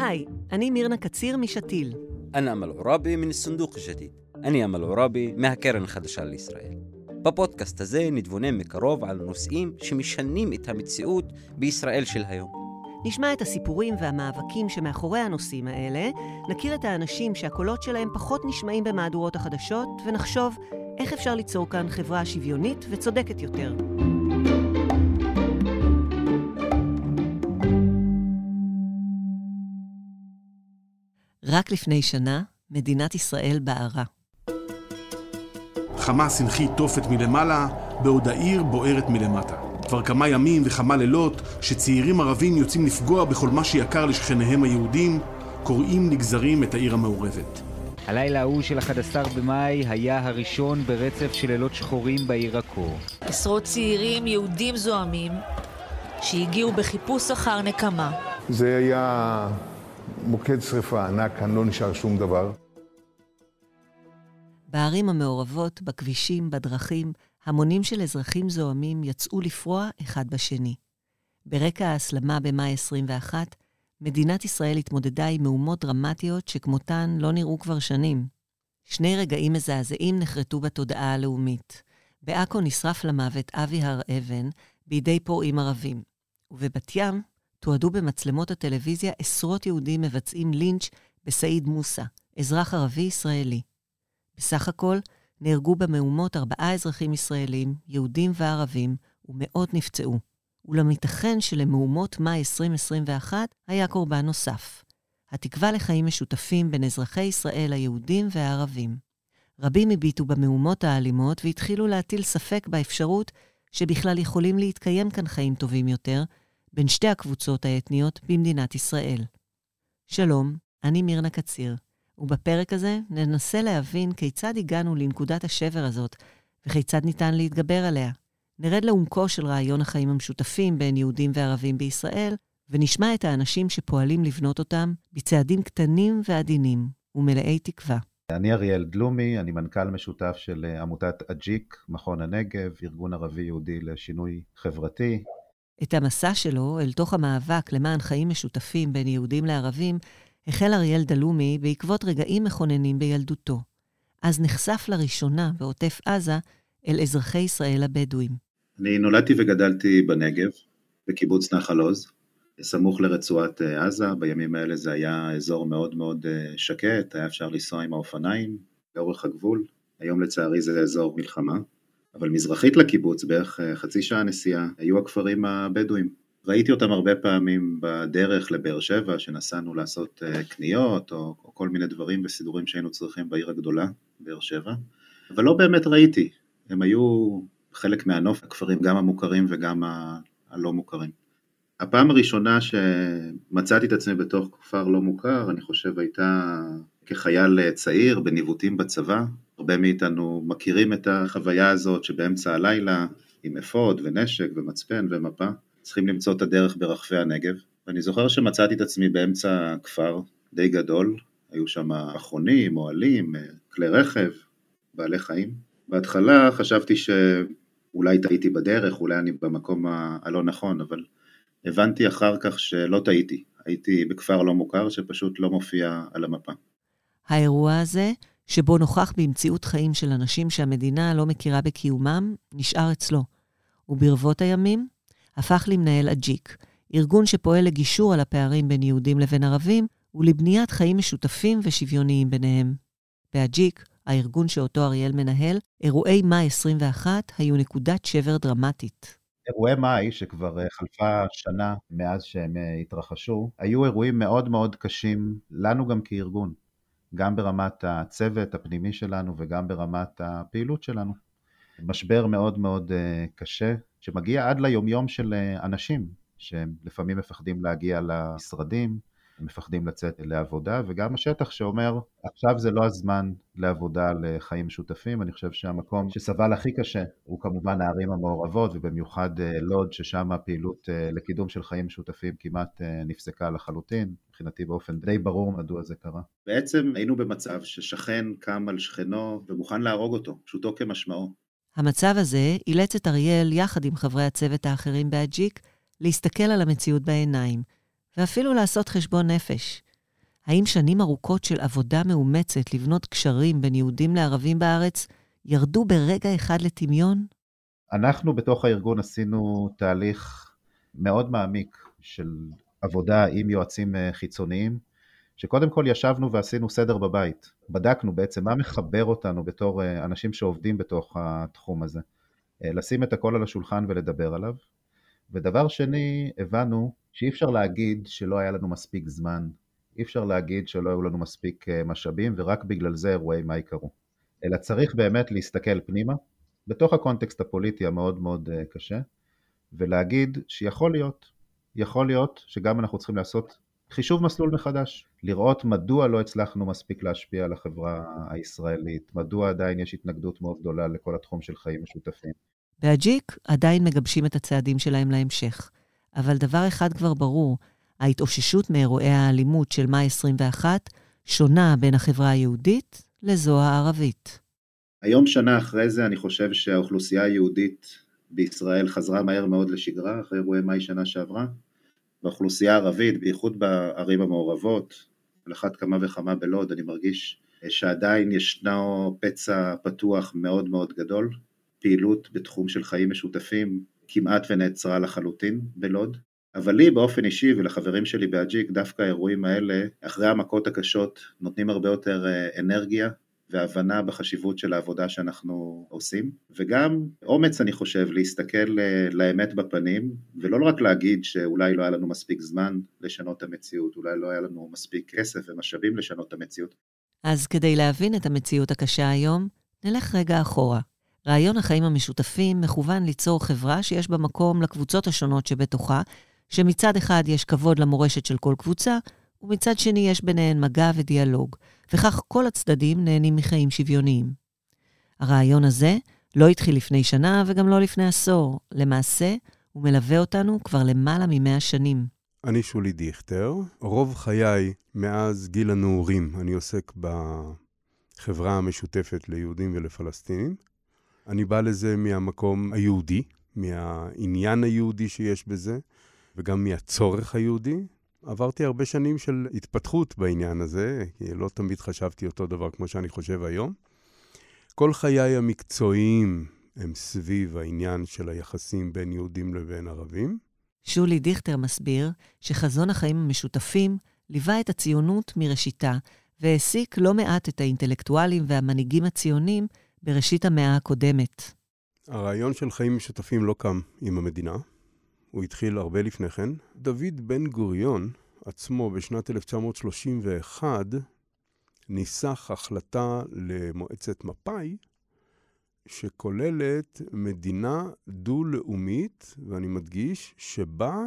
היי, אני מירנה קציר משתיל. אני אמל עוראבי מן הסנדוק השתיל. אני אמל עוראבי מהקרן החדשה לישראל. בפודקאסט הזה נתבונן מקרוב על נושאים שמשנים את המציאות בישראל של היום. נשמע את הסיפורים והמאבקים שמאחורי הנושאים האלה, נכיר את האנשים שהקולות שלהם פחות נשמעים במהדורות החדשות, ונחשוב איך אפשר ליצור כאן חברה שוויונית וצודקת יותר. רק לפני שנה, מדינת ישראל בערה. חמאס הנחית תופת מלמעלה, בעוד העיר בוערת מלמטה. כבר כמה ימים וכמה לילות שצעירים ערבים יוצאים לפגוע בכל מה שיקר לשכניהם היהודים, קוראים נגזרים את העיר המעורבת. הלילה ההוא של 11 במאי היה הראשון ברצף של לילות שחורים בעיר עכו. עשרות צעירים יהודים זועמים שהגיעו בחיפוש אחר נקמה. זה היה מוקד שרפה ענק, כאן לא נשאר שום דבר. בערים המעורבות, בכבישים, בדרכים, המונים של אזרחים זועמים יצאו לפרוע אחד בשני. ברקע ההסלמה במאי 21, מדינת ישראל התמודדה עם מהומות דרמטיות שכמותן לא נראו כבר שנים. שני רגעים מזעזעים נחרטו בתודעה הלאומית. בעכו נשרף למוות אבי הר אבן בידי פורעים ערבים, ובבת ים תועדו במצלמות הטלוויזיה עשרות יהודים מבצעים לינץ' בסעיד מוסא, אזרח ערבי ישראלי. בסך הכל נהרגו במהומות ארבעה אזרחים ישראלים, יהודים וערבים, ומאות נפצעו. אולם ייתכן שלמהומות מאי 2021 היה קורבן נוסף. התקווה לחיים משותפים בין אזרחי ישראל היהודים והערבים. רבים הביטו במהומות האלימות והתחילו להטיל ספק באפשרות שבכלל יכולים להתקיים כאן חיים טובים יותר בין שתי הקבוצות האתניות במדינת ישראל. שלום, אני מירנה קציר. ובפרק הזה ננסה להבין כיצד הגענו לנקודת השבר הזאת, וכיצד ניתן להתגבר עליה. נרד לעומקו של רעיון החיים המשותפים בין יהודים וערבים בישראל, ונשמע את האנשים שפועלים לבנות אותם בצעדים קטנים ועדינים ומלאי תקווה. אני אריאל דלומי, אני מנכ"ל משותף של עמותת אג'יק, מכון הנגב, ארגון ערבי-יהודי לשינוי חברתי. את המסע שלו אל תוך המאבק למען חיים משותפים בין יהודים לערבים החל אריאל דלומי בעקבות רגעים מכוננים בילדותו. אז נחשף לראשונה בעוטף עזה אל אזרחי ישראל הבדואים. אני נולדתי וגדלתי בנגב, בקיבוץ נחל עוז, סמוך לרצועת עזה, בימים האלה זה היה אזור מאוד מאוד שקט, היה אפשר לנסוע עם האופניים לאורך הגבול, היום לצערי זה אזור מלחמה, אבל מזרחית לקיבוץ, בערך חצי שעה נסיעה, היו הכפרים הבדואים. ראיתי אותם הרבה פעמים בדרך לבאר שבע, שנסענו לעשות קניות או, או כל מיני דברים וסידורים שהיינו צריכים בעיר הגדולה, באר שבע, אבל לא באמת ראיתי, הם היו חלק מהנוף, הכפרים גם המוכרים וגם ה- הלא מוכרים. הפעם הראשונה שמצאתי את עצמי בתוך כפר לא מוכר, אני חושב הייתה כחייל צעיר בניווטים בצבא, הרבה מאיתנו מכירים את החוויה הזאת שבאמצע הלילה עם אפוד ונשק ומצפן ומפה, צריכים למצוא את הדרך ברחבי הנגב, ואני זוכר שמצאתי את עצמי באמצע כפר די גדול, היו שם אחרונים, אוהלים, כלי רכב, בעלי חיים. בהתחלה חשבתי שאולי טעיתי בדרך, אולי אני במקום הלא נכון, אבל הבנתי אחר כך שלא טעיתי, הייתי בכפר לא מוכר שפשוט לא מופיע על המפה. האירוע הזה, שבו נוכח במציאות חיים של אנשים שהמדינה לא מכירה בקיומם, נשאר אצלו. וברבות הימים הפך למנהל אג'יק, ארגון שפועל לגישור על הפערים בין יהודים לבין ערבים ולבניית חיים משותפים ושוויוניים ביניהם. באג'יק, הארגון שאותו אריאל מנהל, אירועי מאי 21 היו נקודת שבר דרמטית. אירועי מאי, שכבר חלפה שנה מאז שהם התרחשו, היו אירועים מאוד מאוד קשים לנו גם כארגון, גם ברמת הצוות הפנימי שלנו וגם ברמת הפעילות שלנו. משבר מאוד מאוד קשה, שמגיע עד ליומיום של אנשים, שהם לפעמים מפחדים להגיע למשרדים, מפחדים לצאת לעבודה, וגם השטח שאומר, עכשיו זה לא הזמן לעבודה לחיים משותפים, אני חושב שהמקום שסבל הכי קשה הוא כמובן הערים המעורבות, ובמיוחד לוד, ששם הפעילות לקידום של חיים משותפים כמעט נפסקה לחלוטין, מבחינתי באופן די ברור מדוע זה קרה. בעצם היינו במצב ששכן קם על שכנו ומוכן להרוג אותו, פשוטו כמשמעו. המצב הזה אילץ את אריאל, יחד עם חברי הצוות האחרים באג'יק, להסתכל על המציאות בעיניים, ואפילו לעשות חשבון נפש. האם שנים ארוכות של עבודה מאומצת לבנות קשרים בין יהודים לערבים בארץ ירדו ברגע אחד לטמיון? אנחנו בתוך הארגון עשינו תהליך מאוד מעמיק של עבודה עם יועצים אה, חיצוניים, שקודם כל ישבנו ועשינו סדר בבית. בדקנו בעצם מה מחבר אותנו בתור אה, אנשים שעובדים בתוך התחום הזה. אה, לשים את הכל על השולחן ולדבר עליו. ודבר שני, הבנו שאי אפשר להגיד שלא היה לנו מספיק זמן, אי אפשר להגיד שלא היו לנו מספיק משאבים, ורק בגלל זה אירועי מאי קרו. אלא צריך באמת להסתכל פנימה, בתוך הקונטקסט הפוליטי המאוד מאוד קשה, ולהגיד שיכול להיות יכול להיות שגם אנחנו צריכים לעשות חישוב מסלול מחדש, לראות מדוע לא הצלחנו מספיק להשפיע על החברה הישראלית, מדוע עדיין יש התנגדות מאוד גדולה לכל התחום של חיים משותפים. באג'יק עדיין מגבשים את הצעדים שלהם להמשך, אבל דבר אחד כבר ברור, ההתאוששות מאירועי האלימות של מאי 21 שונה בין החברה היהודית לזו הערבית. היום שנה אחרי זה אני חושב שהאוכלוסייה היהודית בישראל חזרה מהר מאוד לשגרה אחרי אירועי מאי שנה שעברה, באוכלוסייה הערבית, בייחוד בערים המעורבות, על אחת כמה וכמה בלוד, אני מרגיש שעדיין ישנו פצע פתוח מאוד מאוד גדול. פעילות בתחום של חיים משותפים כמעט ונעצרה לחלוטין בלוד. אבל לי באופן אישי ולחברים שלי באג'יק, דווקא האירועים האלה, אחרי המכות הקשות, נותנים הרבה יותר אה, אנרגיה והבנה בחשיבות של העבודה שאנחנו עושים, וגם אומץ אני חושב להסתכל אה, לאמת בפנים, ולא רק להגיד שאולי לא היה לנו מספיק זמן לשנות את המציאות, אולי לא היה לנו מספיק כסף ומשאבים לשנות את המציאות. אז כדי להבין את המציאות הקשה היום, נלך רגע אחורה. רעיון החיים המשותפים מכוון ליצור חברה שיש בה מקום לקבוצות השונות שבתוכה, שמצד אחד יש כבוד למורשת של כל קבוצה, ומצד שני יש ביניהן מגע ודיאלוג, וכך כל הצדדים נהנים מחיים שוויוניים. הרעיון הזה לא התחיל לפני שנה וגם לא לפני עשור. למעשה, הוא מלווה אותנו כבר למעלה ממאה שנים. אני שולי דיכטר. רוב חיי, מאז גיל הנעורים, אני עוסק בחברה המשותפת ליהודים ולפלסטינים. אני בא לזה מהמקום היהודי, מהעניין היהודי שיש בזה, וגם מהצורך היהודי. עברתי הרבה שנים של התפתחות בעניין הזה, כי לא תמיד חשבתי אותו דבר כמו שאני חושב היום. כל חיי המקצועיים הם סביב העניין של היחסים בין יהודים לבין ערבים. שולי דיכטר מסביר שחזון החיים המשותפים ליווה את הציונות מראשיתה, והעסיק לא מעט את האינטלקטואלים והמנהיגים הציונים בראשית המאה הקודמת. הרעיון של חיים משותפים לא קם עם המדינה, הוא התחיל הרבה לפני כן. דוד בן גוריון עצמו בשנת 1931 ניסח החלטה למועצת מפא"י, שכוללת מדינה דו-לאומית, ואני מדגיש, שבה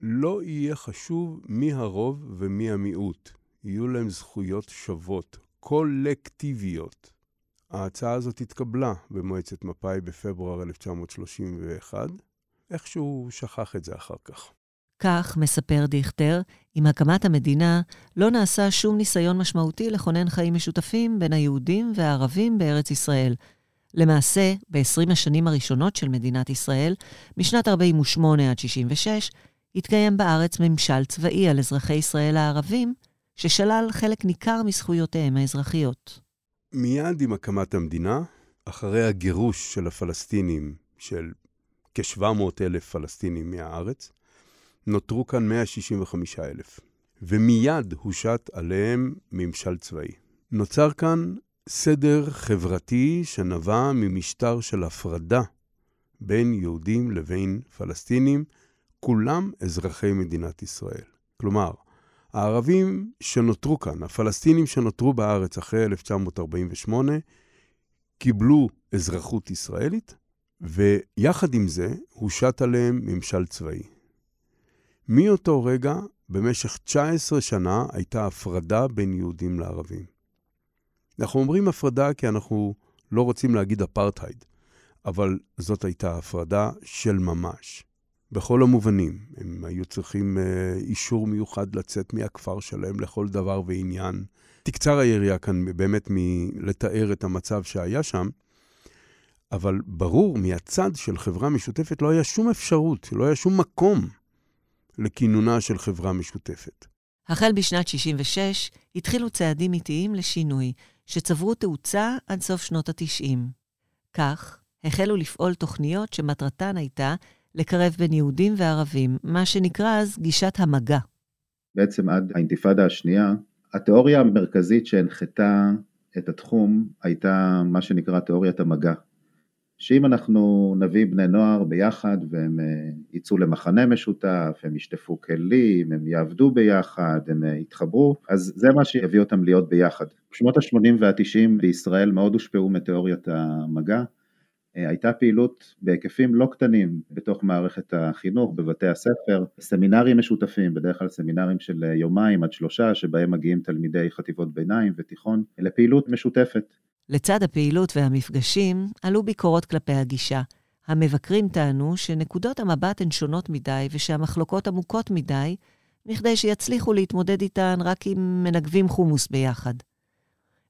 לא יהיה חשוב מי הרוב ומי המיעוט. יהיו להם זכויות שוות, קולקטיביות. ההצעה הזאת התקבלה במועצת מפא"י בפברואר 1931, איכשהו שכח את זה אחר כך. כך, מספר דיכטר, עם הקמת המדינה לא נעשה שום ניסיון משמעותי לכונן חיים משותפים בין היהודים והערבים בארץ ישראל. למעשה, ב-20 השנים הראשונות של מדינת ישראל, משנת 48' עד 66', התקיים בארץ ממשל צבאי על אזרחי ישראל הערבים, ששלל חלק ניכר מזכויותיהם האזרחיות. מיד עם הקמת המדינה, אחרי הגירוש של הפלסטינים, של כ-700 אלף פלסטינים מהארץ, נותרו כאן 165 אלף, ומיד הושת עליהם ממשל צבאי. נוצר כאן סדר חברתי שנבע ממשטר של הפרדה בין יהודים לבין פלסטינים, כולם אזרחי מדינת ישראל. כלומר, הערבים שנותרו כאן, הפלסטינים שנותרו בארץ אחרי 1948, קיבלו אזרחות ישראלית, ויחד עם זה הושת עליהם ממשל צבאי. מאותו רגע, במשך 19 שנה הייתה הפרדה בין יהודים לערבים. אנחנו אומרים הפרדה כי אנחנו לא רוצים להגיד אפרטהייד, אבל זאת הייתה הפרדה של ממש. בכל המובנים, הם היו צריכים אה, אישור מיוחד לצאת מהכפר שלהם לכל דבר ועניין. תקצר היריעה כאן באמת מלתאר את המצב שהיה שם, אבל ברור, מהצד של חברה משותפת לא היה שום אפשרות, לא היה שום מקום לכינונה של חברה משותפת. החל בשנת 66 התחילו צעדים איטיים לשינוי, שצברו תאוצה עד סוף שנות ה-90. כך, החלו לפעול תוכניות שמטרתן הייתה לקרב בין יהודים וערבים, מה שנקרא אז גישת המגע. בעצם עד האינתיפאדה השנייה, התיאוריה המרכזית שהנחתה את התחום הייתה מה שנקרא תיאוריית המגע. שאם אנחנו נביא בני נוער ביחד והם אה, יצאו למחנה משותף, הם ישטפו כלים, הם יעבדו ביחד, הם אה, יתחברו, אז זה מה שיביא אותם להיות ביחד. שנות ה-80 וה-90 בישראל מאוד הושפעו מתיאוריית המגע. אה, הייתה פעילות בהיקפים לא קטנים בתוך מערכת החינוך, בבתי הספר, סמינרים משותפים, בדרך כלל סמינרים של יומיים עד שלושה, שבהם מגיעים תלמידי חטיבות ביניים ותיכון, לפעילות משותפת. לצד הפעילות והמפגשים, עלו ביקורות כלפי הגישה. המבקרים טענו שנקודות המבט הן שונות מדי ושהמחלוקות עמוקות מדי, מכדי שיצליחו להתמודד איתן רק אם מנגבים חומוס ביחד.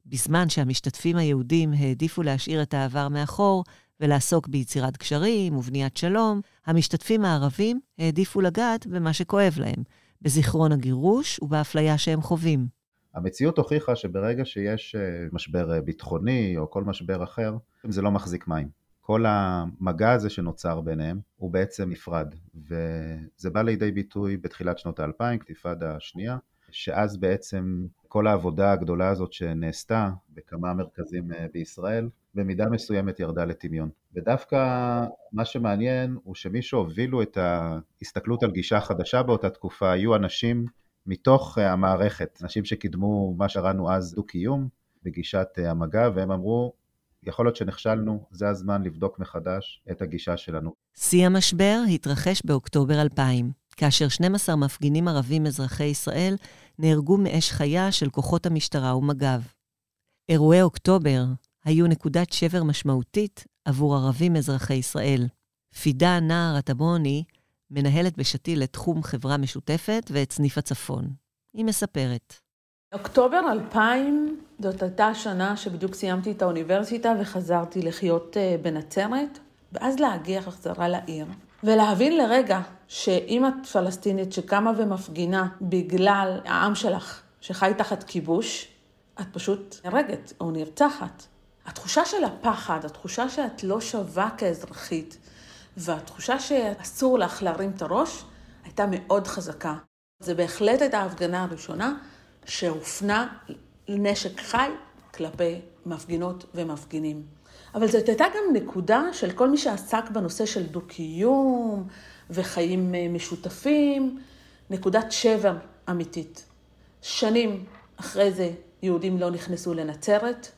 בזמן שהמשתתפים היהודים העדיפו להשאיר את העבר מאחור ולעסוק ביצירת קשרים ובניית שלום, המשתתפים הערבים העדיפו לגעת במה שכואב להם, בזיכרון הגירוש ובאפליה שהם חווים. המציאות הוכיחה שברגע שיש אה, משבר אה, ביטחוני או כל משבר אחר, זה לא מחזיק מים. כל המגע הזה שנוצר ביניהם הוא בעצם נפרד, וזה בא לידי ביטוי בתחילת שנות האלפיים, כתיפאדה השנייה, שאז בעצם כל העבודה הגדולה הזאת שנעשתה בכמה מרכזים אה, בישראל, במידה מסוימת ירדה לטמיון. ודווקא מה שמעניין הוא שמי שהובילו את ההסתכלות על גישה חדשה באותה תקופה היו אנשים מתוך אה, המערכת, אנשים שקידמו מה שראינו אז דו-קיום בגישת אה, המגע, והם אמרו, יכול להיות שנכשלנו, זה הזמן לבדוק מחדש את הגישה שלנו. שיא המשבר התרחש באוקטובר 2000, כאשר 12 מפגינים ערבים אזרחי ישראל נהרגו מאש חיה של כוחות המשטרה ומג"ב. אירועי אוקטובר היו נקודת שבר משמעותית עבור ערבים אזרחי ישראל. פידה נער הטבוני מנהלת בשתיל את תחום חברה משותפת ואת סניף הצפון. היא מספרת. אוקטובר 2000 זאת הייתה השנה שבדיוק סיימתי את האוניברסיטה וחזרתי לחיות אה, בנצרת, ואז להגיע חזרה לעיר, ולהבין לרגע שאם את פלסטינית שקמה ומפגינה בגלל העם שלך שחי תחת כיבוש, את פשוט נהרגת או נרצחת. התחושה של הפחד, התחושה שאת לא שווה כאזרחית, והתחושה שאסור לך להרים את הראש הייתה מאוד חזקה. זה בהחלט הייתה ההפגנה הראשונה שהופנה נשק חי כלפי מפגינות ומפגינים. אבל זאת הייתה גם נקודה של כל מי שעסק בנושא של דו-קיום וחיים אה, משותפים, נקודת שבר אמיתית. שנים אחרי זה יהודים לא נכנסו לנצרת,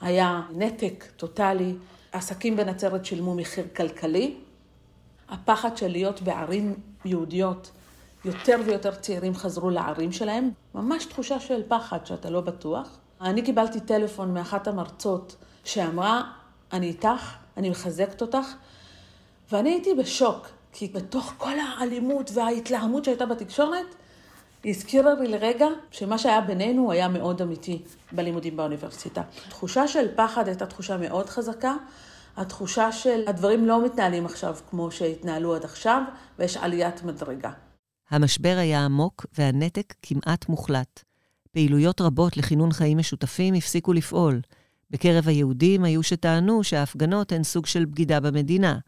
היה נתק טוטאלי, עסקים בנצרת שילמו מחיר כלכלי, הפחד של להיות בערים יהודיות, יותר ויותר צעירים חזרו לערים שלהם, ממש תחושה של פחד שאתה לא בטוח. אני קיבלתי טלפון מאחת המרצות שאמרה, אני איתך, אני מחזקת אותך, ואני הייתי בשוק, כי בתוך כל האלימות וההתלהמות שהייתה בתקשורת, היא הזכירה לי לרגע שמה שהיה בינינו היה מאוד אמיתי בלימודים באוניברסיטה. תחושה של פחד הייתה תחושה מאוד חזקה, התחושה של הדברים לא מתנהלים עכשיו כמו שהתנהלו עד עכשיו, ויש עליית מדרגה. המשבר היה עמוק והנתק כמעט מוחלט. פעילויות רבות לכינון חיים משותפים הפסיקו לפעול. בקרב היהודים היו שטענו שההפגנות הן סוג של בגידה במדינה.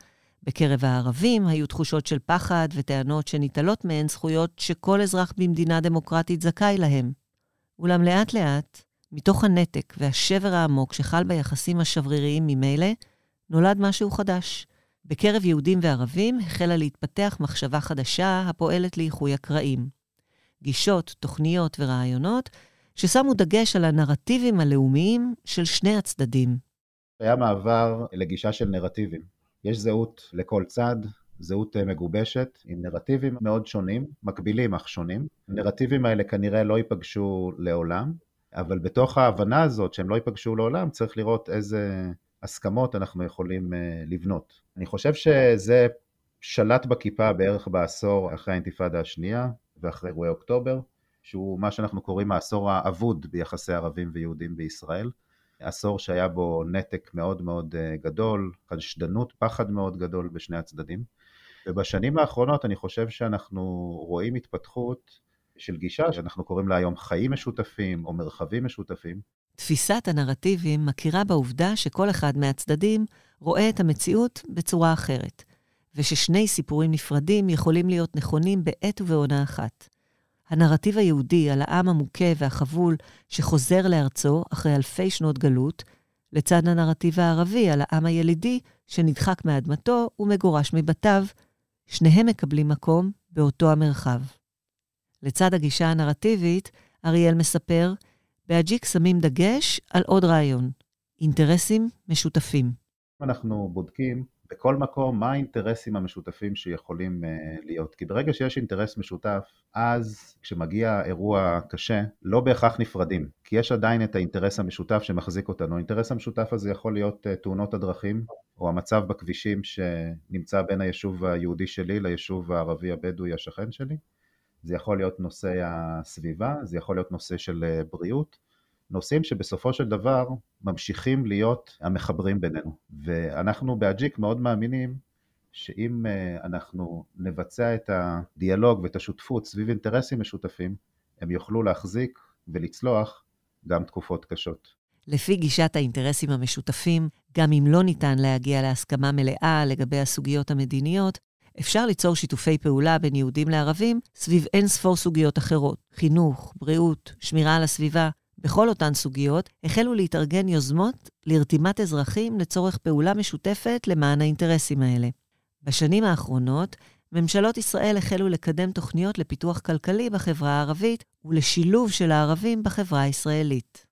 בקרב הערבים היו תחושות של פחד וטענות שניטלות מהן זכויות שכל אזרח במדינה דמוקרטית זכאי להם. אולם לאט-לאט, מתוך הנתק והשבר העמוק שחל ביחסים השבריריים ממילא, נולד משהו חדש. בקרב יהודים וערבים החלה להתפתח מחשבה חדשה הפועלת לאיחוי הקרעים. גישות, תוכניות ורעיונות ששמו דגש על הנרטיבים הלאומיים של שני הצדדים. היה מעבר לגישה של נרטיבים. יש זהות לכל צד, זהות אה, מגובשת, עם נרטיבים מאוד שונים, מקבילים אך שונים. הנרטיבים האלה כנראה לא ייפגשו לעולם, אבל בתוך ההבנה הזאת שהם לא ייפגשו לעולם, צריך לראות איזה הסכמות אנחנו יכולים אה, לבנות. אני חושב שזה שלט בכיפה בערך בעשור אחרי האינתיפאדה השנייה ואחרי אירועי אוקטובר, שהוא מה שאנחנו קוראים העשור האבוד ביחסי ערבים ויהודים בישראל. עשור שהיה בו נתק מאוד מאוד אה, גדול, חשדנות, פחד מאוד גדול בשני הצדדים. ובשנים האחרונות אני חושב שאנחנו רואים התפתחות של גישה שאנחנו קוראים לה היום חיים משותפים או מרחבים משותפים. תפיסת הנרטיבים מכירה בעובדה שכל אחד מהצדדים רואה את המציאות בצורה אחרת, וששני סיפורים נפרדים יכולים להיות נכונים בעת ובעונה אחת. הנרטיב היהודי על העם המוכה והחבול שחוזר לארצו אחרי אלפי שנות גלות, לצד הנרטיב הערבי על העם הילידי שנדחק מאדמתו ומגורש מבתיו, שניהם מקבלים מקום באותו המרחב. לצד הגישה הנרטיבית, אריאל מספר, באג'יק שמים דגש על עוד רעיון, אינטרסים משותפים. אנחנו בודקים בכל מקום מה האינטרסים המשותפים שיכולים uh, להיות. כי ברגע שיש אינטרס משותף, אז כשמגיע אירוע קשה, לא בהכרח נפרדים. כי יש עדיין את האינטרס המשותף שמחזיק אותנו. האינטרס המשותף הזה יכול להיות uh, תאונות הדרכים, או המצב בכבישים שנמצא בין היישוב היהודי שלי ליישוב הערבי הבדואי השכן שלי. זה יכול להיות נושא הסביבה, זה יכול להיות נושא של אה, בריאות, נושאים שבסופו של דבר ממשיכים להיות המחברים בינינו. ואנחנו באג'יק מאוד מאמינים שאם אה, אנחנו נבצע את הדיאלוג ואת השותפות סביב אינטרסים משותפים, הם יוכלו להחזיק ולצלוח גם תקופות קשות. לפי גישת האינטרסים המשותפים, גם אם לא ניתן להגיע להסכמה מלאה לגבי הסוגיות המדיניות, אפשר ליצור שיתופי פעולה בין יהודים לערבים סביב אין ספור סוגיות אחרות, חינוך, בריאות, שמירה על הסביבה. בכל אותן סוגיות החלו להתארגן יוזמות לרתימת אזרחים לצורך פעולה משותפת למען האינטרסים האלה. בשנים האחרונות, ממשלות ישראל החלו לקדם תוכניות לפיתוח כלכלי בחברה הערבית ולשילוב של הערבים בחברה הישראלית.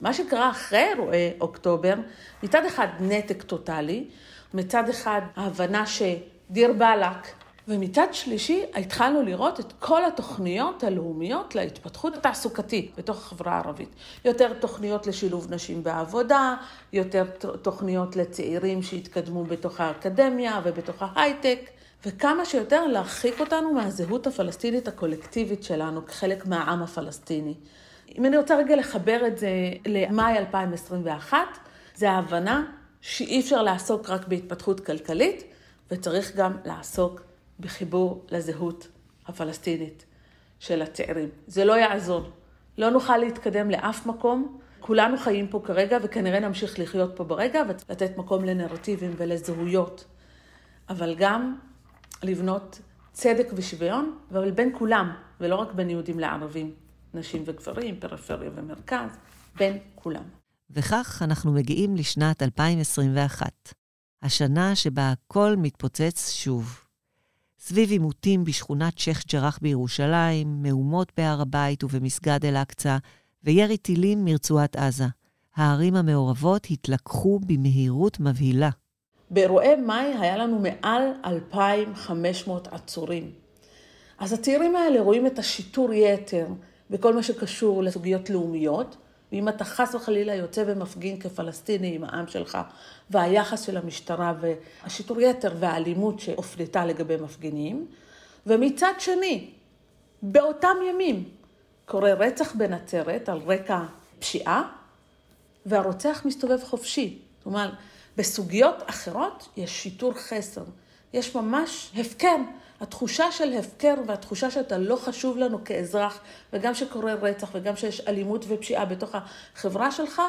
מה שקרה אחרי אירועי אוקטובר, מצד אחד נתק טוטאלי, מצד אחד ההבנה ש... דיר באלק. ומצד שלישי, התחלנו לראות את כל התוכניות הלאומיות להתפתחות התעסוקתית בתוך החברה הערבית. יותר תוכניות לשילוב נשים בעבודה, יותר תוכניות לצעירים שהתקדמו בתוך האקדמיה ובתוך ההייטק, וכמה שיותר להרחיק אותנו מהזהות הפלסטינית הקולקטיבית שלנו כחלק מהעם הפלסטיני. אם אני רוצה רגע לחבר את זה למאי 2021, זה ההבנה שאי אפשר לעסוק רק בהתפתחות כלכלית, וצריך גם לעסוק בחיבור לזהות הפלסטינית של הצעירים. זה לא יעזור. לא נוכל להתקדם לאף מקום. כולנו חיים פה כרגע, וכנראה נמשיך לחיות פה ברגע, ולתת מקום לנרטיבים ולזהויות. אבל גם לבנות צדק ושוויון, אבל בין כולם, ולא רק בין יהודים לערבים, נשים וגברים, פריפריה ומרכז, בין כולם. וכך אנחנו מגיעים לשנת 2021. השנה שבה הכל מתפוצץ שוב. סביב עימותים בשכונת שייח' ג'ראח בירושלים, מהומות בהר הבית ובמסגד אל-אקצא, וירי טילים מרצועת עזה. הערים המעורבות התלקחו במהירות מבהילה. באירועי מאי היה לנו מעל 2,500 עצורים. אז הצעירים האלה רואים את השיטור יתר בכל מה שקשור לסוגיות לאומיות, ואם אתה חס וחלילה יוצא ומפגין כפלסטיני עם העם שלך, והיחס של המשטרה והשיטור יתר והאלימות שהופנתה לגבי מפגינים, ומצד שני, באותם ימים קורה רצח בנצרת על רקע פשיעה, והרוצח מסתובב חופשי. כלומר, בסוגיות אחרות יש שיטור חסר, יש ממש הפקר. התחושה של הפקר והתחושה שאתה לא חשוב לנו כאזרח, וגם שקורה רצח וגם שיש אלימות ופשיעה בתוך החברה שלך,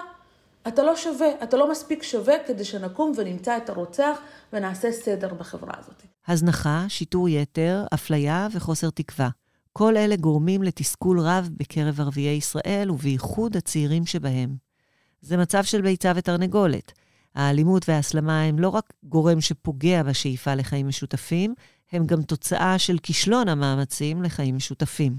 אתה לא שווה, אתה לא מספיק שווה כדי שנקום ונמצא את הרוצח ונעשה סדר בחברה הזאת. הזנחה, שיטור יתר, אפליה וחוסר תקווה. כל אלה גורמים לתסכול רב בקרב ערביי ישראל, ובייחוד הצעירים שבהם. זה מצב של ביצה ותרנגולת. האלימות וההסלמה הם לא רק גורם שפוגע בשאיפה לחיים משותפים, הם גם תוצאה של כישלון המאמצים לחיים משותפים.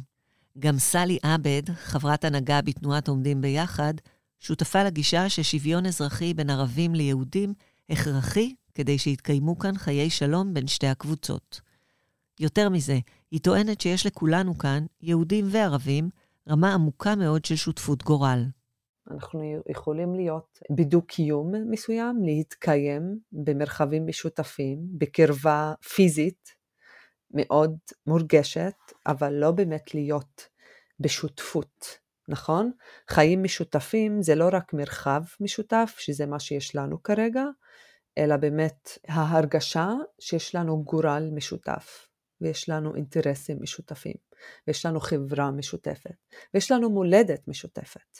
גם סלי עבד, חברת הנהגה בתנועת עומדים ביחד, שותפה לגישה ששוויון אזרחי בין ערבים ליהודים הכרחי כדי שיתקיימו כאן חיי שלום בין שתי הקבוצות. יותר מזה, היא טוענת שיש לכולנו כאן, יהודים וערבים, רמה עמוקה מאוד של שותפות גורל. אנחנו יכולים להיות בדו-קיום מסוים, להתקיים במרחבים משותפים, בקרבה פיזית מאוד מורגשת, אבל לא באמת להיות בשותפות, נכון? חיים משותפים זה לא רק מרחב משותף, שזה מה שיש לנו כרגע, אלא באמת ההרגשה שיש לנו גורל משותף. ויש לנו אינטרסים משותפים, ויש לנו חברה משותפת, ויש לנו מולדת משותפת.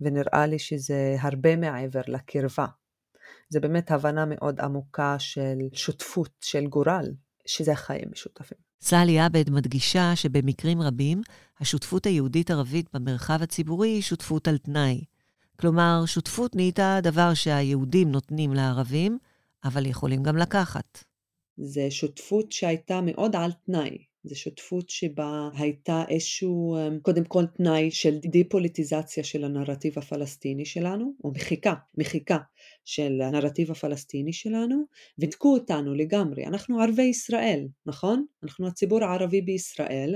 ונראה לי שזה הרבה מעבר לקרבה. זה באמת הבנה מאוד עמוקה של שותפות, של גורל, שזה חיים משותפים. סלי עבד מדגישה שבמקרים רבים, השותפות היהודית-ערבית במרחב הציבורי היא שותפות על תנאי. כלומר, שותפות נהייתה דבר שהיהודים נותנים לערבים, אבל יכולים גם לקחת. זה שותפות שהייתה מאוד על תנאי. זו שותפות שבה הייתה איזשהו, אמ, קודם כל תנאי של דיפוליטיזציה של הנרטיב הפלסטיני שלנו, או מחיקה, מחיקה של הנרטיב הפלסטיני שלנו, ודקו אותנו לגמרי. אנחנו ערבי ישראל, נכון? אנחנו הציבור הערבי בישראל,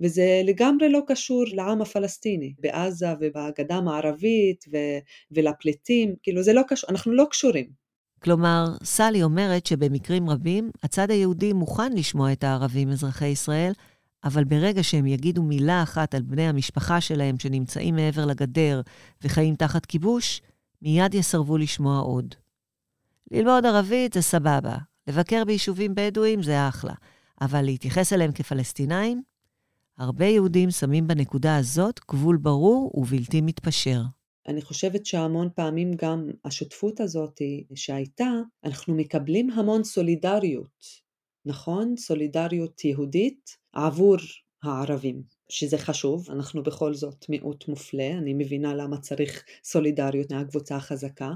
וזה לגמרי לא קשור לעם הפלסטיני, בעזה ובגדה המערבית ו- ולפליטים, כאילו זה לא קשור, אנחנו לא קשורים. כלומר, סלי אומרת שבמקרים רבים, הצד היהודי מוכן לשמוע את הערבים אזרחי ישראל, אבל ברגע שהם יגידו מילה אחת על בני המשפחה שלהם שנמצאים מעבר לגדר וחיים תחת כיבוש, מיד יסרבו לשמוע עוד. ללמוד ערבית זה סבבה, לבקר ביישובים בדואיים זה אחלה, אבל להתייחס אליהם כפלסטינאים? הרבה יהודים שמים בנקודה הזאת גבול ברור ובלתי מתפשר. אני חושבת שהמון פעמים גם השותפות הזאת שהייתה, אנחנו מקבלים המון סולידריות, נכון? סולידריות יהודית עבור הערבים, שזה חשוב, אנחנו בכל זאת מיעוט מופלה, אני מבינה למה צריך סולידריות מהקבוצה החזקה,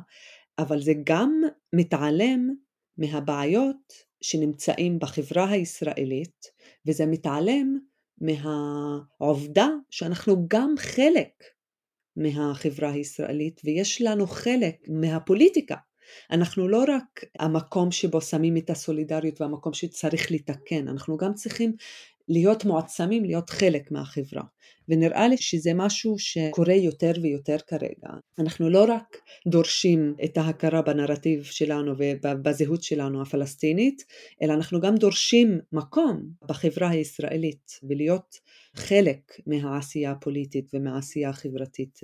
אבל זה גם מתעלם מהבעיות שנמצאים בחברה הישראלית, וזה מתעלם מהעובדה שאנחנו גם חלק מהחברה הישראלית ויש לנו חלק מהפוליטיקה. אנחנו לא רק המקום שבו שמים את הסולידריות והמקום שצריך לתקן, אנחנו גם צריכים להיות מועצמים, להיות חלק מהחברה. ונראה לי שזה משהו שקורה יותר ויותר כרגע. אנחנו לא רק דורשים את ההכרה בנרטיב שלנו ובזהות שלנו הפלסטינית, אלא אנחנו גם דורשים מקום בחברה הישראלית ולהיות חלק מהעשייה הפוליטית ומהעשייה החברתית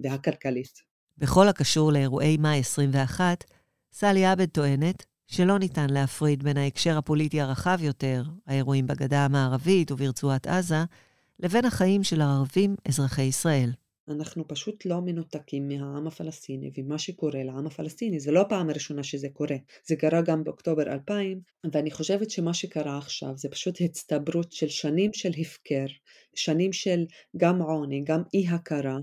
והכלכלית. בכל הקשור לאירועי מאי 21, סלי עבד טוענת שלא ניתן להפריד בין ההקשר הפוליטי הרחב יותר, האירועים בגדה המערבית וברצועת עזה, לבין החיים של הערבים אזרחי ישראל. אנחנו פשוט לא מנותקים מהעם הפלסטיני ומה שקורה לעם הפלסטיני. זה לא הפעם הראשונה שזה קורה, זה קרה גם באוקטובר 2000, ואני חושבת שמה שקרה עכשיו זה פשוט הצטברות של שנים של הפקר, שנים של גם עוני, גם אי הכרה,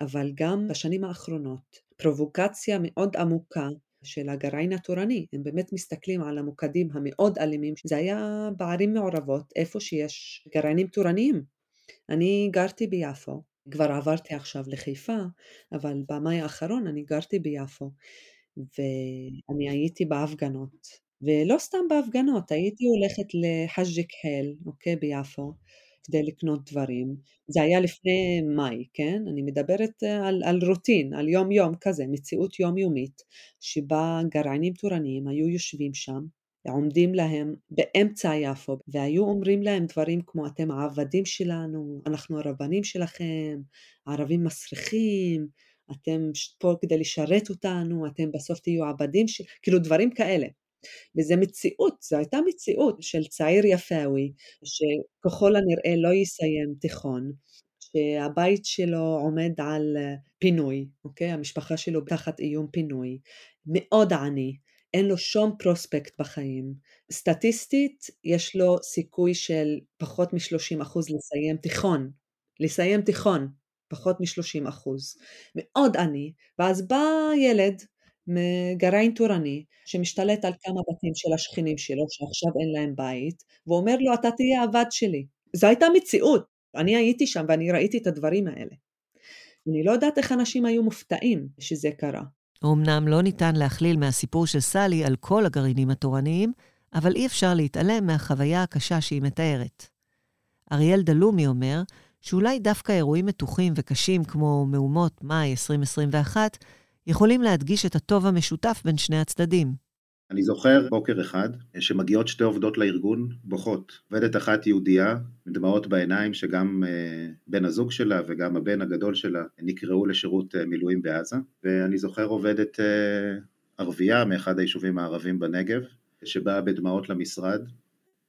אבל גם בשנים האחרונות פרובוקציה מאוד עמוקה של הגרעין התורני, הם באמת מסתכלים על המוקדים המאוד אלימים, זה היה בערים מעורבות, איפה שיש גרעינים תורניים. אני גרתי ביפו, כבר עברתי עכשיו לחיפה, אבל במאי האחרון אני גרתי ביפו, ואני הייתי בהפגנות, ולא סתם בהפגנות, הייתי הולכת לחאג' כחל, אוקיי, ביפו, כדי לקנות דברים. זה היה לפני מאי, כן? אני מדברת אה, על, על רוטין, על יום יום כזה, מציאות יומיומית, שבה גרעינים תורניים היו יושבים שם, עומדים להם באמצע יפו, והיו אומרים להם דברים כמו אתם העבדים שלנו, אנחנו הרבנים שלכם, הערבים מסריחים, אתם פה כדי לשרת אותנו, אתם בסוף תהיו עבדים של... כאילו דברים כאלה. וזה מציאות, זו הייתה מציאות של צעיר יפאווי, שככל הנראה לא יסיים תיכון, שהבית שלו עומד על פינוי, אוקיי? המשפחה שלו תחת איום פינוי, מאוד עני, אין לו שום פרוספקט בחיים. סטטיסטית, יש לו סיכוי של פחות מ-30% לסיים תיכון. לסיים תיכון, פחות מ-30%. מאוד עני, ואז בא ילד מגרעין תורני שמשתלט על כמה בתים של השכנים שלו שעכשיו אין להם בית ואומר לו אתה תהיה עבד שלי. זו הייתה מציאות, אני הייתי שם ואני ראיתי את הדברים האלה. אני לא יודעת איך אנשים היו מופתעים שזה קרה. אמנם לא ניתן להכליל מהסיפור של סלי על כל הגרעינים התורניים, אבל אי אפשר להתעלם מהחוויה הקשה שהיא מתארת. אריאל דלומי אומר שאולי דווקא אירועים מתוחים וקשים כמו מהומות מאי 2021 יכולים להדגיש את הטוב המשותף בין שני הצדדים. אני זוכר בוקר אחד שמגיעות שתי עובדות לארגון בוכות. עובדת אחת יהודייה, דמעות בעיניים, שגם אה, בן הזוג שלה וגם הבן הגדול שלה נקראו לשירות אה, מילואים בעזה. ואני זוכר עובדת אה, ערבייה מאחד היישובים הערבים בנגב, שבאה בדמעות למשרד,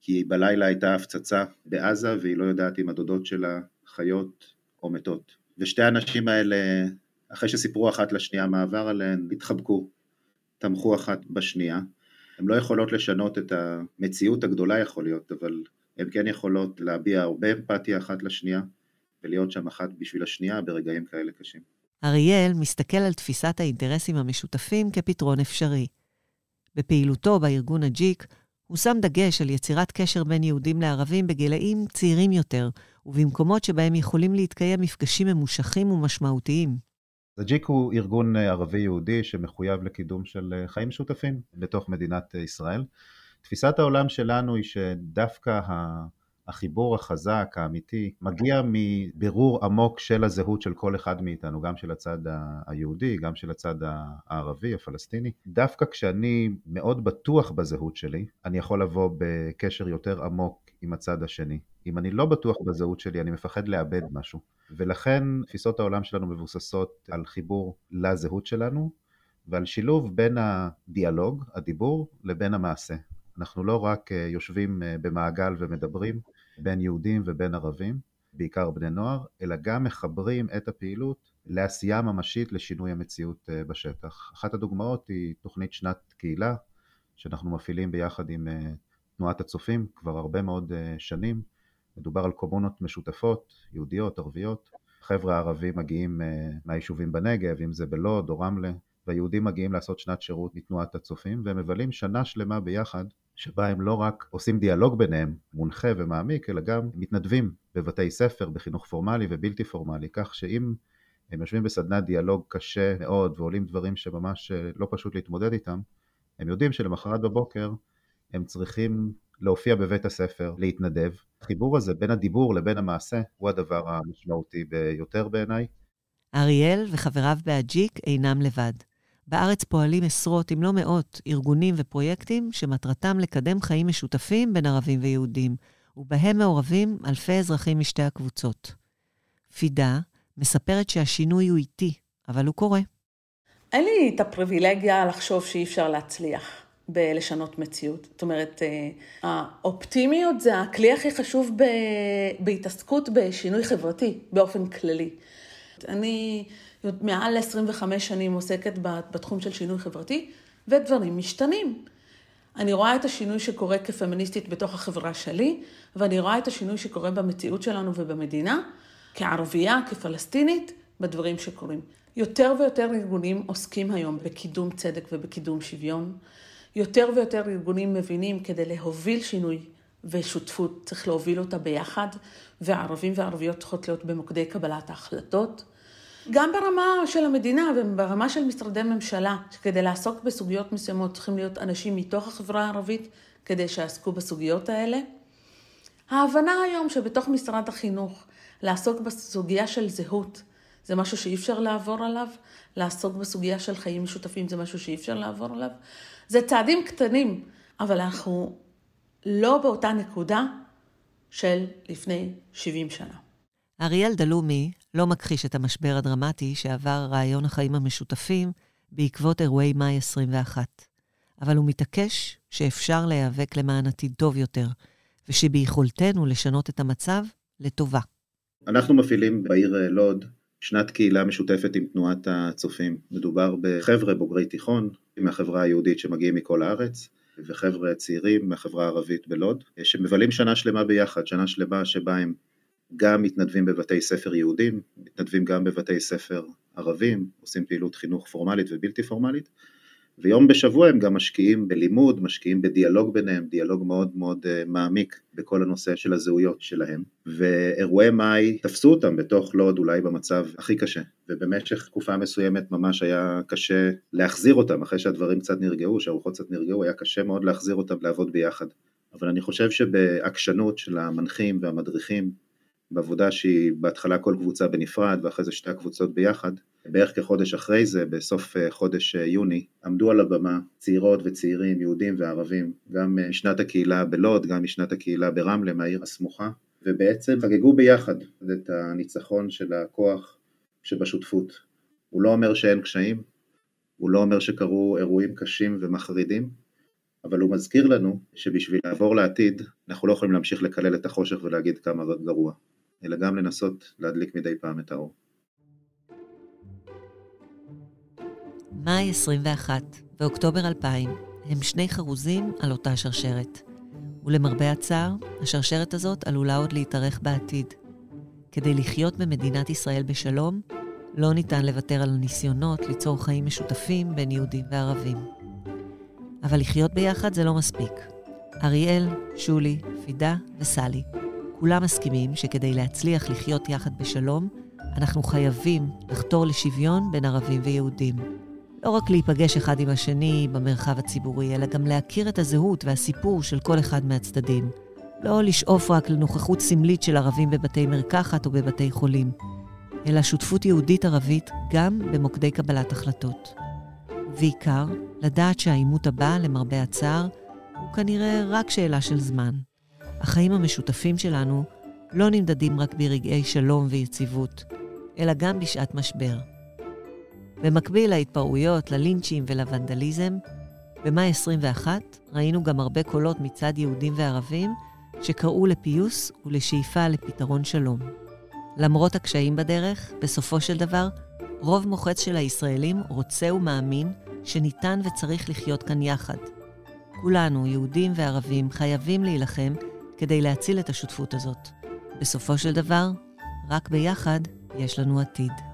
כי בלילה הייתה הפצצה בעזה והיא לא יודעת אם הדודות שלה חיות או מתות. ושתי הנשים האלה, אחרי שסיפרו אחת לשנייה מה עבר עליהן, התחבקו, תמכו אחת בשנייה. הן לא יכולות לשנות את המציאות הגדולה יכול להיות, אבל הן כן יכולות להביע הרבה אמפתיה אחת לשנייה ולהיות שם אחת בשביל השנייה ברגעים כאלה קשים. אריאל מסתכל על תפיסת האינטרסים המשותפים כפתרון אפשרי. בפעילותו בארגון הג'יק, הוא שם דגש על יצירת קשר בין יהודים לערבים בגילאים צעירים יותר, ובמקומות שבהם יכולים להתקיים מפגשים ממושכים ומשמעותיים. הג'יק הוא ארגון ערבי-יהודי שמחויב לקידום של חיים משותפים בתוך מדינת ישראל. תפיסת העולם שלנו היא שדווקא החיבור החזק, האמיתי, מגיע מבירור עמוק של הזהות של כל אחד מאיתנו, גם של הצד היהודי, גם של הצד הערבי, הפלסטיני. דווקא כשאני מאוד בטוח בזהות שלי, אני יכול לבוא בקשר יותר עמוק עם הצד השני. אם אני לא בטוח בזהות שלי, אני מפחד לאבד משהו. ולכן תפיסות העולם שלנו מבוססות על חיבור לזהות שלנו, ועל שילוב בין הדיאלוג, הדיבור, לבין המעשה. אנחנו לא רק אה, יושבים אה, במעגל ומדברים בין יהודים ובין ערבים, בעיקר בני נוער, אלא גם מחברים את הפעילות לעשייה ממשית לשינוי המציאות אה, בשטח. אחת הדוגמאות היא תוכנית שנת קהילה, שאנחנו מפעילים ביחד עם תנועת הצופים כבר הרבה מאוד שנים. מדובר על קומונות משותפות, יהודיות, ערביות. חבר'ה ערבים מגיעים מהיישובים בנגב, אם זה בלוד או רמלה, והיהודים מגיעים לעשות שנת שירות מתנועת הצופים, והם מבלים שנה שלמה ביחד שבה הם לא רק עושים דיאלוג ביניהם, מונחה ומעמיק, אלא גם מתנדבים בבתי ספר, בחינוך פורמלי ובלתי פורמלי, כך שאם הם יושבים בסדנת דיאלוג קשה מאוד ועולים דברים שממש אה, לא פשוט להתמודד איתם, הם יודעים שלמחרת בבוקר הם צריכים להופיע בבית הספר, להתנדב. החיבור הזה בין הדיבור לבין המעשה הוא הדבר המשמעותי ביותר בעיניי. אריאל וחבריו באג'יק אינם לבד. בארץ פועלים עשרות, אם לא מאות, ארגונים ופרויקטים שמטרתם לקדם חיים משותפים בין ערבים ויהודים, ובהם מעורבים אלפי אזרחים משתי הקבוצות. פידה מספרת שהשינוי הוא איטי, אבל הוא קורה. אין לי את הפריבילגיה לחשוב שאי אפשר להצליח בלשנות מציאות. זאת אומרת, אה, האופטימיות זה הכלי הכי חשוב בהתעסקות בשינוי חברתי באופן כללי. אני מעל 25 שנים עוסקת בתחום של שינוי חברתי, ודברים משתנים. אני רואה את השינוי שקורה כפמיניסטית בתוך החברה שלי, ואני רואה את השינוי שקורה במציאות שלנו ובמדינה, כערבייה, כפלסטינית, בדברים שקורים. יותר ויותר ארגונים עוסקים היום בקידום צדק ובקידום שוויון. יותר ויותר ארגונים מבינים כדי להוביל שינוי ושותפות, צריך להוביל אותה ביחד, וערבים וערביות צריכות להיות במוקדי קבלת ההחלטות. גם ברמה של המדינה וברמה של משרדי ממשלה, שכדי לעסוק בסוגיות מסוימות צריכים להיות אנשים מתוך החברה הערבית כדי שיעסקו בסוגיות האלה. ההבנה היום שבתוך משרד החינוך לעסוק בסוגיה של זהות זה משהו שאי אפשר לעבור עליו, לעסוק בסוגיה של חיים משותפים זה משהו שאי אפשר לעבור עליו. זה צעדים קטנים, אבל אנחנו לא באותה נקודה של לפני 70 שנה. אריאל דלומי לא מכחיש את המשבר הדרמטי שעבר רעיון החיים המשותפים בעקבות אירועי מאי 21, אבל הוא מתעקש שאפשר להיאבק למען עתיד טוב יותר, ושביכולתנו לשנות את המצב לטובה. אנחנו מפעילים בעיר לוד שנת קהילה משותפת עם תנועת הצופים. מדובר בחבר'ה בוגרי תיכון מהחברה היהודית שמגיעים מכל הארץ, וחבר'ה צעירים מהחברה הערבית בלוד, שמבלים שנה שלמה ביחד, שנה שלמה שבה הם גם מתנדבים בבתי ספר יהודים, מתנדבים גם בבתי ספר ערבים, עושים פעילות חינוך פורמלית ובלתי פורמלית, ויום בשבוע הם גם משקיעים בלימוד, משקיעים בדיאלוג ביניהם, דיאלוג מאוד מאוד uh, מעמיק בכל הנושא של הזהויות שלהם. ואירועי מאי תפסו אותם בתוך לוד אולי במצב הכי קשה, ובמשך תקופה מסוימת ממש היה קשה להחזיר אותם, אחרי שהדברים קצת נרגעו, שהרוחות קצת נרגעו, היה קשה מאוד להחזיר אותם לעבוד ביחד. אבל אני חושב שבעקשנות של המנחים והמדריכים בעבודה שהיא בהתחלה כל קבוצה בנפרד ואחרי זה שתי הקבוצות ביחד. בערך כחודש אחרי זה, בסוף אה, חודש אה, יוני, עמדו על הבמה צעירות וצעירים, יהודים וערבים, גם משנת הקהילה בלוד, גם משנת הקהילה ברמלה, מהעיר הסמוכה, ובעצם חגגו ביחד את הניצחון של הכוח שבשותפות. הוא לא אומר שאין קשיים, הוא לא אומר שקרו אירועים קשים ומחרידים, אבל הוא מזכיר לנו שבשביל לעבור לעתיד, אנחנו לא יכולים להמשיך לקלל את החושך ולהגיד כמה גרוע, אלא גם לנסות להדליק מדי פעם את האור. מאי 21 ואוקטובר 2000 הם שני חרוזים על אותה שרשרת. ולמרבה הצער, השרשרת הזאת עלולה עוד להתארך בעתיד. כדי לחיות במדינת ישראל בשלום, לא ניתן לוותר על הניסיונות ליצור חיים משותפים בין יהודים וערבים. אבל לחיות ביחד זה לא מספיק. אריאל, שולי, פידה וסלי, כולם מסכימים שכדי להצליח לחיות יחד בשלום, אנחנו חייבים לחתור לשוויון בין ערבים ויהודים. לא רק להיפגש אחד עם השני במרחב הציבורי, אלא גם להכיר את הזהות והסיפור של כל אחד מהצדדים. לא לשאוף רק לנוכחות סמלית של ערבים בבתי מרקחת או בבתי חולים, אלא שותפות יהודית-ערבית גם במוקדי קבלת החלטות. ובעיקר, לדעת שהעימות הבא, למרבה הצער, הוא כנראה רק שאלה של זמן. החיים המשותפים שלנו לא נמדדים רק ברגעי שלום ויציבות, אלא גם בשעת משבר. במקביל להתפרעויות, ללינצ'ים ולוונדליזם, במאי 21 ראינו גם הרבה קולות מצד יהודים וערבים שקראו לפיוס ולשאיפה לפתרון שלום. למרות הקשיים בדרך, בסופו של דבר, רוב מוחץ של הישראלים רוצה ומאמין שניתן וצריך לחיות כאן יחד. כולנו, יהודים וערבים, חייבים להילחם כדי להציל את השותפות הזאת. בסופו של דבר, רק ביחד יש לנו עתיד.